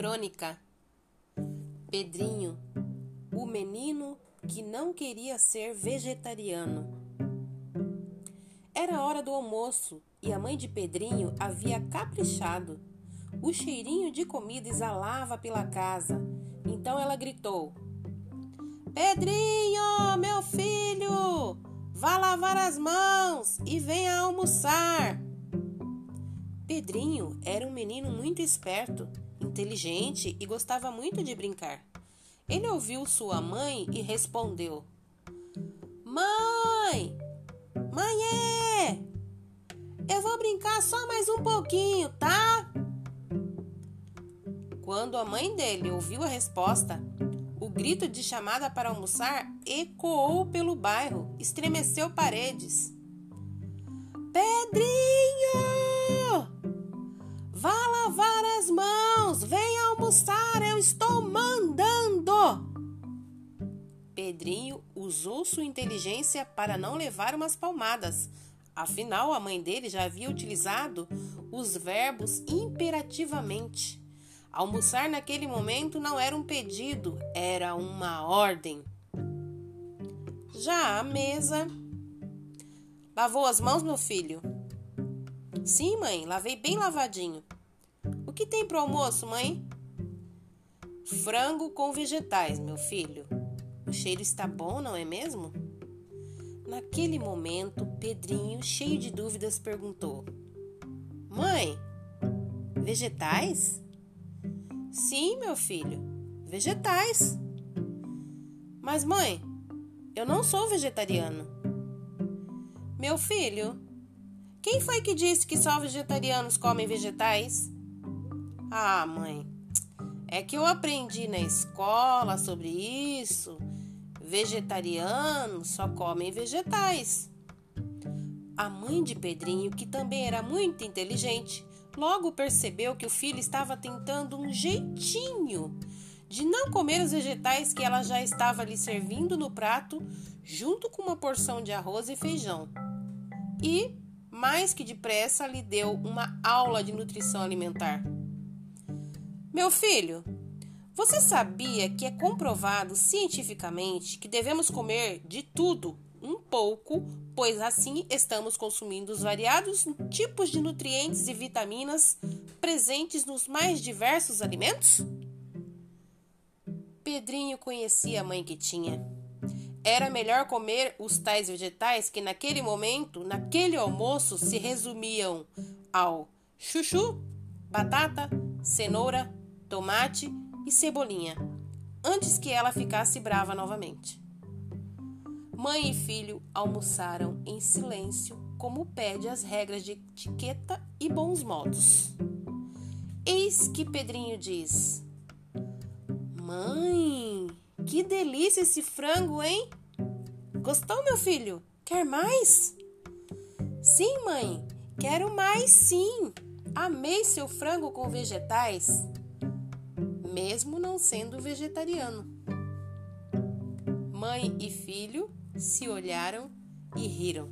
Crônica Pedrinho, o menino que não queria ser vegetariano. Era hora do almoço e a mãe de Pedrinho havia caprichado. O cheirinho de comida exalava pela casa. Então ela gritou: Pedrinho, meu filho, vá lavar as mãos e venha almoçar. Pedrinho era um menino muito esperto, inteligente e gostava muito de brincar. Ele ouviu sua mãe e respondeu: Mãe! Mãe é! Eu vou brincar só mais um pouquinho, tá? Quando a mãe dele ouviu a resposta, o grito de chamada para almoçar ecoou pelo bairro, estremeceu paredes. Pedrinho! Vá lavar as mãos, venha almoçar, eu estou mandando. Pedrinho usou sua inteligência para não levar umas palmadas. Afinal, a mãe dele já havia utilizado os verbos imperativamente. Almoçar naquele momento não era um pedido, era uma ordem. Já a mesa. Lavou as mãos, meu filho? Sim, mãe, lavei bem lavadinho. O que tem pro almoço, mãe? Frango com vegetais, meu filho. O cheiro está bom, não é mesmo? Naquele momento, Pedrinho, cheio de dúvidas, perguntou: Mãe, vegetais? Sim, meu filho, vegetais. Mas, mãe, eu não sou vegetariano. Meu filho, quem foi que disse que só vegetarianos comem vegetais? Ah, mãe, é que eu aprendi na escola sobre isso. Vegetarianos só comem vegetais. A mãe de Pedrinho, que também era muito inteligente, logo percebeu que o filho estava tentando um jeitinho de não comer os vegetais que ela já estava lhe servindo no prato, junto com uma porção de arroz e feijão. E mais que depressa lhe deu uma aula de nutrição alimentar. Meu filho, você sabia que é comprovado cientificamente que devemos comer de tudo um pouco, pois assim estamos consumindo os variados tipos de nutrientes e vitaminas presentes nos mais diversos alimentos? Pedrinho conhecia a mãe que tinha. Era melhor comer os tais vegetais que naquele momento, naquele almoço, se resumiam ao chuchu, batata, cenoura, tomate e cebolinha, antes que ela ficasse brava novamente. Mãe e filho almoçaram em silêncio, como pede as regras de etiqueta e bons modos. Eis que Pedrinho diz: Mãe, que delícia esse frango, hein? Gostou, meu filho? Quer mais? Sim, mãe, quero mais sim. Amei seu frango com vegetais, mesmo não sendo vegetariano. Mãe e filho se olharam e riram.